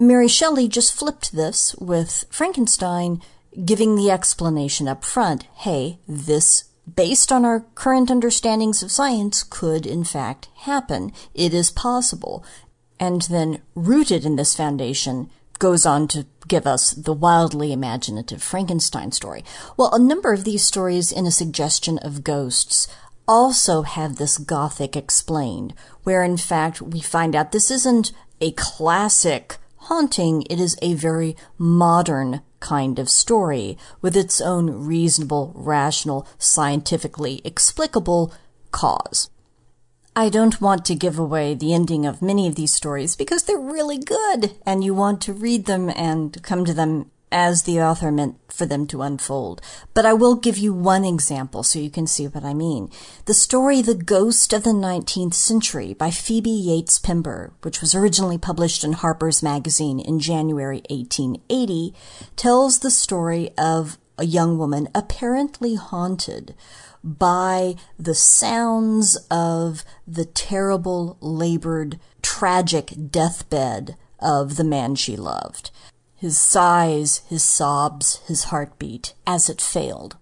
Mary Shelley just flipped this with Frankenstein giving the explanation up front. Hey, this based on our current understandings of science, could in fact happen. It is possible and then rooted in this foundation goes on to give us the wildly imaginative Frankenstein story. Well, a number of these stories in a suggestion of ghosts also have this gothic explained, where in fact we find out this isn't a classic haunting, it is a very modern kind of story with its own reasonable, rational, scientifically explicable cause. I don't want to give away the ending of many of these stories because they're really good and you want to read them and come to them as the author meant for them to unfold. But I will give you one example so you can see what I mean. The story The Ghost of the Nineteenth Century by Phoebe Yates Pember, which was originally published in Harper's Magazine in January 1880, tells the story of a young woman apparently haunted by the sounds of the terrible, labored, tragic deathbed of the man she loved. His sighs, his sobs, his heartbeat, as it failed.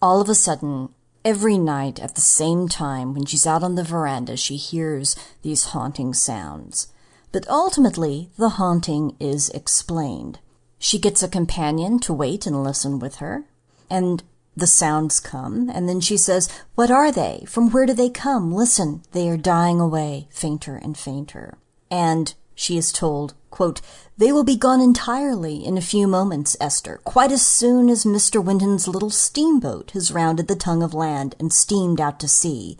All of a sudden, every night at the same time when she's out on the veranda, she hears these haunting sounds. But ultimately, the haunting is explained. She gets a companion to wait and listen with her, and the sounds come, and then she says, What are they? From where do they come? Listen, they are dying away, fainter and fainter. And she is told, quote, They will be gone entirely in a few moments, Esther, quite as soon as Mr. Winton's little steamboat has rounded the tongue of land and steamed out to sea.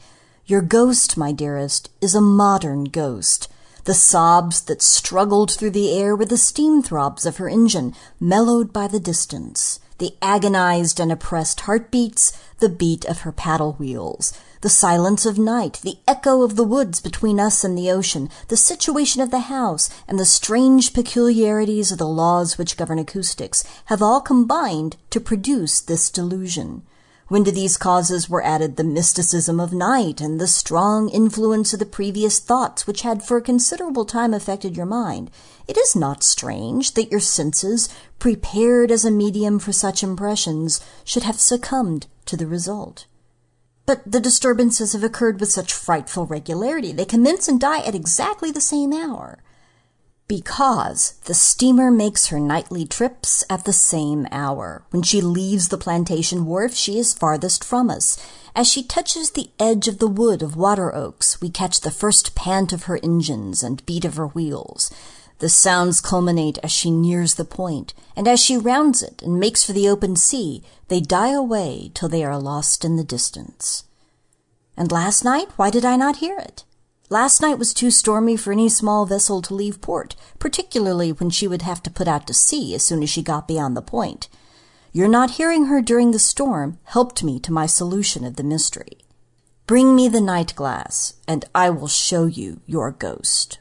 Your ghost, my dearest, is a modern ghost. The sobs that struggled through the air were the steam throbs of her engine, mellowed by the distance the agonized and oppressed heartbeats, the beat of her paddle wheels, the silence of night, the echo of the woods between us and the ocean, the situation of the house, and the strange peculiarities of the laws which govern acoustics have all combined to produce this delusion. When to these causes were added the mysticism of night and the strong influence of the previous thoughts which had for a considerable time affected your mind, it is not strange that your senses, prepared as a medium for such impressions, should have succumbed to the result. But the disturbances have occurred with such frightful regularity. They commence and die at exactly the same hour. Because the steamer makes her nightly trips at the same hour. When she leaves the plantation wharf, she is farthest from us. As she touches the edge of the wood of water oaks, we catch the first pant of her engines and beat of her wheels. The sounds culminate as she nears the point, and as she rounds it and makes for the open sea, they die away till they are lost in the distance. And last night, why did I not hear it? Last night was too stormy for any small vessel to leave port, particularly when she would have to put out to sea as soon as she got beyond the point. Your not hearing her during the storm helped me to my solution of the mystery. Bring me the night glass, and I will show you your ghost.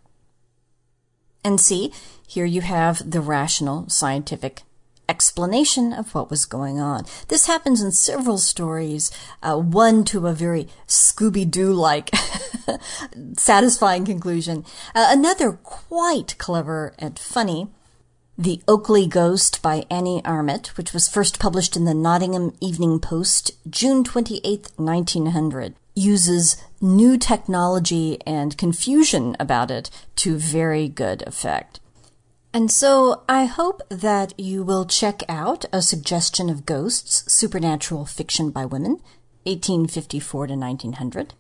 And see, here you have the rational, scientific explanation of what was going on. This happens in several stories, uh, one to a very Scooby-Doo like [laughs] satisfying conclusion. Uh, another quite clever and funny. The Oakley Ghost by Annie Armitt, which was first published in the Nottingham Evening Post, June 28, 1900, uses new technology and confusion about it to very good effect. And so I hope that you will check out A Suggestion of Ghosts, Supernatural Fiction by Women, 1854 to 1900.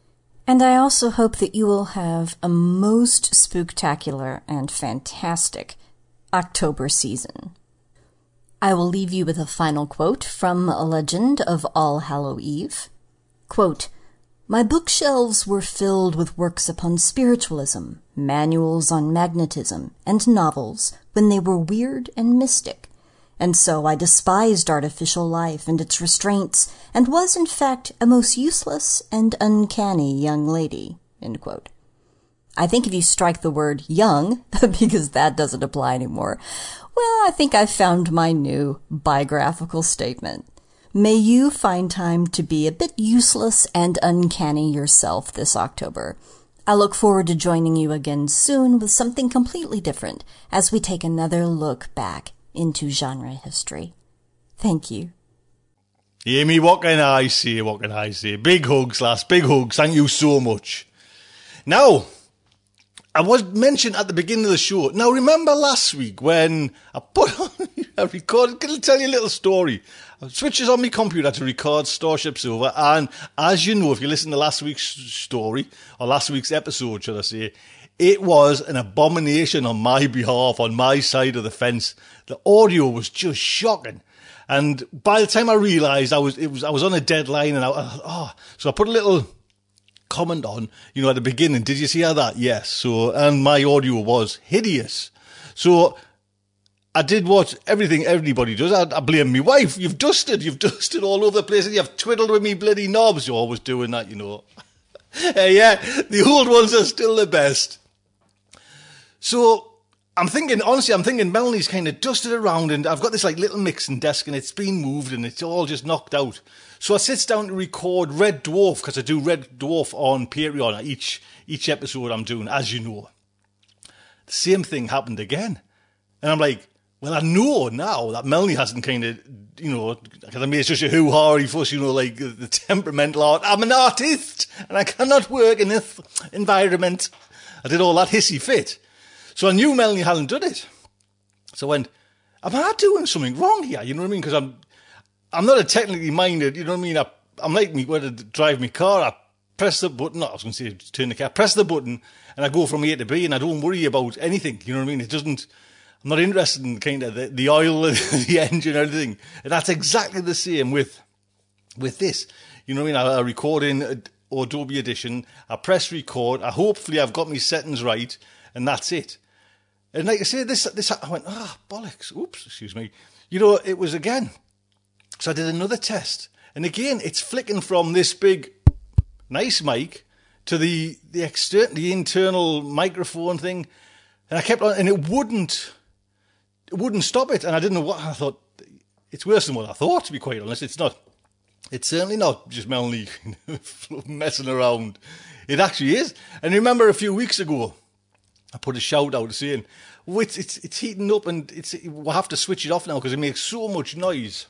And I also hope that you will have a most spectacular and fantastic October season. I will leave you with a final quote from a legend of All Hallow Eve. Quote, my bookshelves were filled with works upon spiritualism, manuals on magnetism, and novels when they were weird and mystic. And so I despised artificial life and its restraints, and was in fact a most useless and uncanny young lady. I think if you strike the word young, [laughs] because that doesn't apply anymore, well, I think I've found my new biographical statement. May you find time to be a bit useless and uncanny yourself this October. I look forward to joining you again soon with something completely different as we take another look back into genre history. Thank you. Amy, what can I say? What can I say? Big hugs, lass. Big hugs. Thank you so much. Now, I was mentioned at the beginning of the show. Now, remember last week when I put [laughs] on, I recorded, can I tell you a little story? I switches on my computer to record Starship Sofa, and as you know, if you listen to last week's story, or last week's episode, should I say, it was an abomination on my behalf, on my side of the fence. The audio was just shocking. And by the time I realised I was, it was, I was on a deadline and I, oh, so I put a little comment on, you know, at the beginning. Did you see how that? Yes. So, and my audio was hideous. So I did what everything everybody does. I, I blame my wife. You've dusted. You've [laughs] dusted all over the place and you've twiddled with me bloody knobs. You're always doing that, you know. [laughs] yeah, the old ones are still the best. So I'm thinking, honestly, I'm thinking Melanie's kind of dusted around and I've got this like little mixing desk and it's been moved and it's all just knocked out. So I sits down to record Red Dwarf because I do Red Dwarf on Patreon each each episode I'm doing, as you know. The same thing happened again, and I'm like, well, I know now that Melanie hasn't kind of, you know, because I made such a hoo ha fuss, you know, like the temperamental art. I'm an artist and I cannot work in this environment. I did all that hissy fit. So I knew Melanie hadn't done it. So I went, am I doing something wrong here? You know what I mean? Because I'm I'm not a technically minded, you know what I mean? I, I'm like me when I drive my car, I press the button, I was going to say turn the car, press the button and I go from A to B and I don't worry about anything, you know what I mean? It doesn't, I'm not interested in kind of the, the oil, [laughs] the engine or anything. And that's exactly the same with, with this. You know what I mean? I, I record in Adobe Audition, I press record, I hopefully I've got my settings right and that's it. And like I say, this, this, I went, ah, oh, bollocks, oops, excuse me. You know, it was again, so I did another test. And again, it's flicking from this big, nice mic to the, the external, the internal microphone thing. And I kept on, and it wouldn't, wouldn't stop it. And I didn't know what I thought. It's worse than what I thought, to be quite honest. It's not, It's certainly not just Melanie [laughs] messing around. It actually is. And remember a few weeks ago, I put a shout out saying, oh, it's, it's, it's heating up and it's, we'll have to switch it off now because it makes so much noise.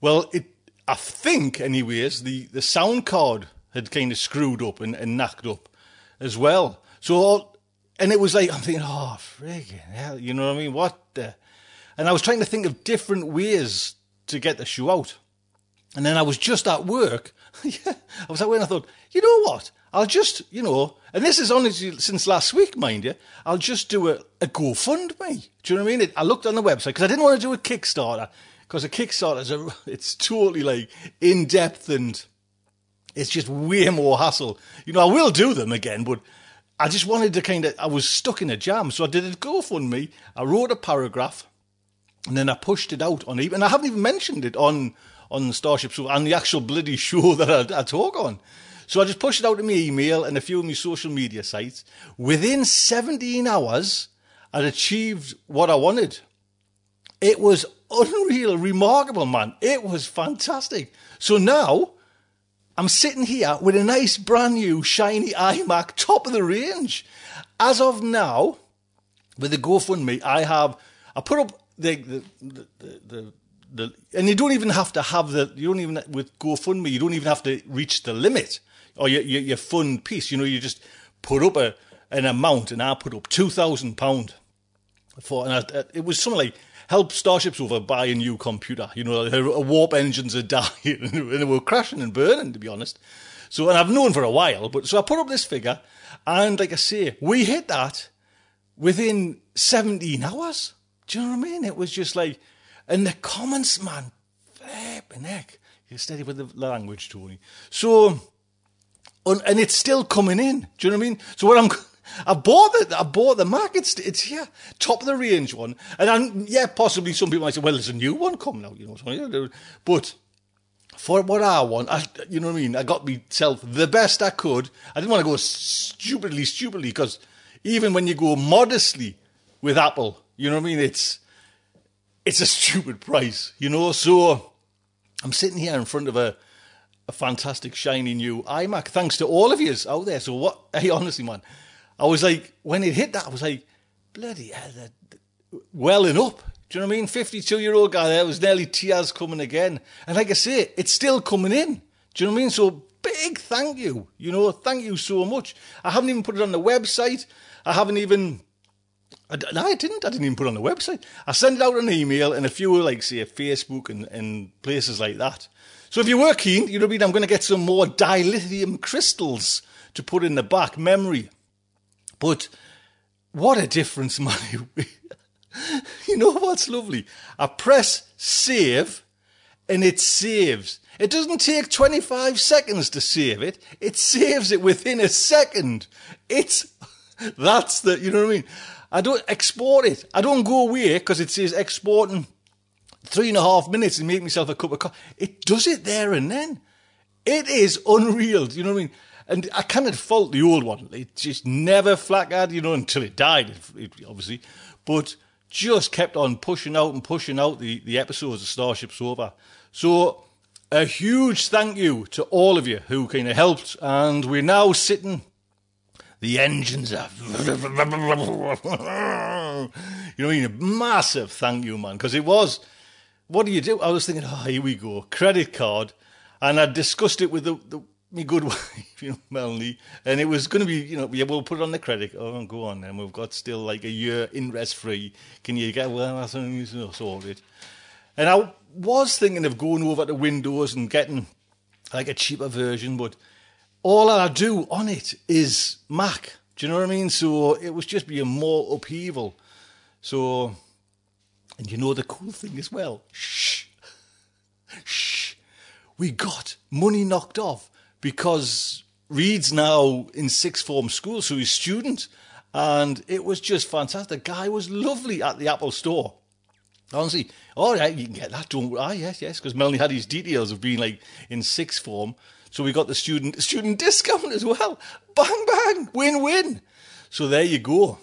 Well, it, I think, anyways, the, the sound card had kind of screwed up and, and knocked up as well. So, and it was like, I'm thinking, oh, friggin' hell, you know what I mean? What the? And I was trying to think of different ways to get the shoe out. And then I was just at work. [laughs] yeah, I was at work and I thought, you know what? I'll just, you know, and this is only since last week, mind you, I'll just do a, a GoFundMe. Do you know what I mean? It, I looked on the website because I didn't want to do a Kickstarter because a Kickstarter is a, [laughs] it's totally like in depth and it's just way more hassle. You know, I will do them again, but I just wanted to kind of, I was stuck in a jam. So I did a GoFundMe. I wrote a paragraph and then I pushed it out on even, I haven't even mentioned it on, on Starship Sofa and the actual bloody [laughs] show that I, I talk on. So I just pushed it out to my email and a few of my social media sites. Within 17 hours, I'd achieved what I wanted. It was unreal, remarkable, man. It was fantastic. So now I'm sitting here with a nice brand new shiny iMac, top of the range. As of now, with the GoFundMe, I have I put up the the the, the, the and you don't even have to have the you don't even with GoFundMe you don't even have to reach the limit or your, your, your fund piece. You know, you just put up a an amount, and I put up two thousand pound for, and I, it was something like help Starship Sofa, buy a new computer. You know, her warp engines are [laughs] dying and they were crashing and burning, to be honest. So, and I've known for a while, but so I put up this figure, and like I say, we hit that within 17 hours. Do you know what I mean? It was just like, and the comments, man, flipping heck. You're steady with the language, Tony. So, and it's still coming in. Do you know what I mean? So what I'm, [laughs] I bought the, I bought the Mac. It's, it's here, top of the range one. And I'm, yeah, possibly some people might say, well, there's a new one coming out, you know. But for what I want, I, you know what I mean? I got myself the best I could. I didn't want to go stupidly, stupidly, because even when you go modestly with Apple, you know what I mean? It's, it's a stupid price, you know. So I'm sitting here in front of a, a fantastic shiny new iMac. Thanks to all of yous out there. So what? [laughs] Hey, honestly, man, I was like, when it hit that, I was like, bloody hell, welling up. Do you know what I mean? 52 year old guy there was nearly tears coming again. And like I say, it's still coming in. Do you know what I mean? So big thank you. You know, thank you so much. I haven't even put it on the website. I haven't even. I, no, I didn't. I didn't even put it on the website. I sent it out on email and a few like say Facebook and, and places like that. So if you were keen, you know what I mean, I'm going to get some more dilithium crystals to put in the back memory. But what a difference, [laughs] man. you know what's lovely? I press save and it saves. It doesn't take 25 seconds to save it. It saves it within a second. It's, [laughs] that's the, you know what I mean? I don't export it. I don't go away because it says exporting three and a half minutes and make myself a cup of coffee. It does it there and then. It is unreal. You know what I mean? And I cannot fault the old one. It just never flackered, you know, until it died, it, obviously. But just kept on pushing out and pushing out the, the episodes of Starship Sofa. So a huge thank you to all of you who kind of helped. And we're now sitting the engines are. [laughs] you know? A massive thank you, man, because it was what do you do? I was thinking, oh, here we go, credit card, and I discussed it with the, the my good [laughs] wife, you know, Melanie, and it was going to be, you know, yeah, we'll put it on the credit. Oh, go on, then we've got still like a year interest free. Can you get well? That's sorted. And I was thinking of going over to Windows and getting like a cheaper version, but all I do on it is Mac. Do you know what I mean? So it was just being more upheaval. So and you know the cool thing as well? Shh. Shh. We got money knocked off because Reed's now in sixth form school, so he's student. And it was just fantastic. The guy was lovely at the Apple store. Honestly, all right, you can get that. Don't ah yes, yes, because Melanie had his details of being like in sixth form, so we got the student student [laughs] discount as well. Bang bang, win win. So there you go.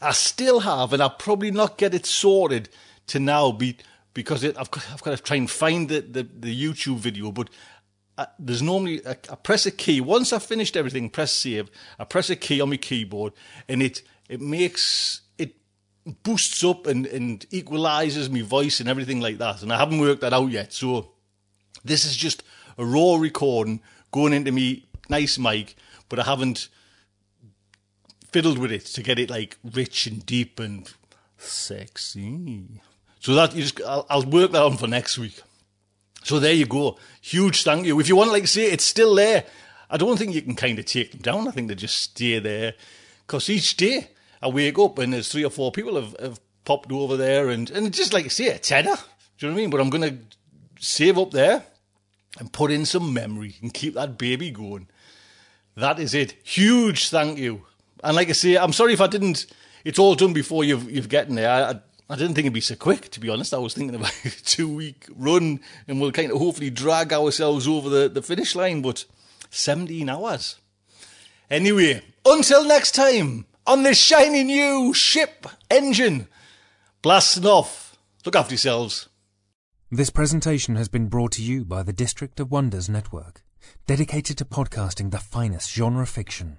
I still have, and I'll probably not get it sorted to now be because it, I've got I've got to try and find the the, the YouTube video, but. Uh, there's normally I, I press a key once I've finished everything. Press save. I press a key on my keyboard, and it it makes it boosts up and and equalizes my voice and everything like that. And I haven't worked that out yet. So this is just a raw recording going into me nice mic, but I haven't fiddled with it to get it like rich and deep and sexy. So that you just I'll, I'll work that on for next week. So there you go. Huge thank you. If you want like say it's still there. I don't think you can kind of take them down. I think they just stay there. Because each day I wake up and there's three or four people have, have popped over there and, and just like I say, a tenner. Do you know what I mean? But I'm going to save up there and put in some memory and keep that baby going. That is it. Huge thank you. And like I say, I'm sorry if I didn't. It's all done before you've you've gotten there. I, I, I didn't think it'd be so quick. To be honest, I was thinking about [laughs] a two week run, and we'll kind of hopefully drag ourselves over the, the finish line. But 17 hours. Anyway, until next time on this shiny new ship engine, blasting off. Look after yourselves. This presentation has been brought to you by the District of Wonders Network, dedicated to podcasting the finest genre fiction.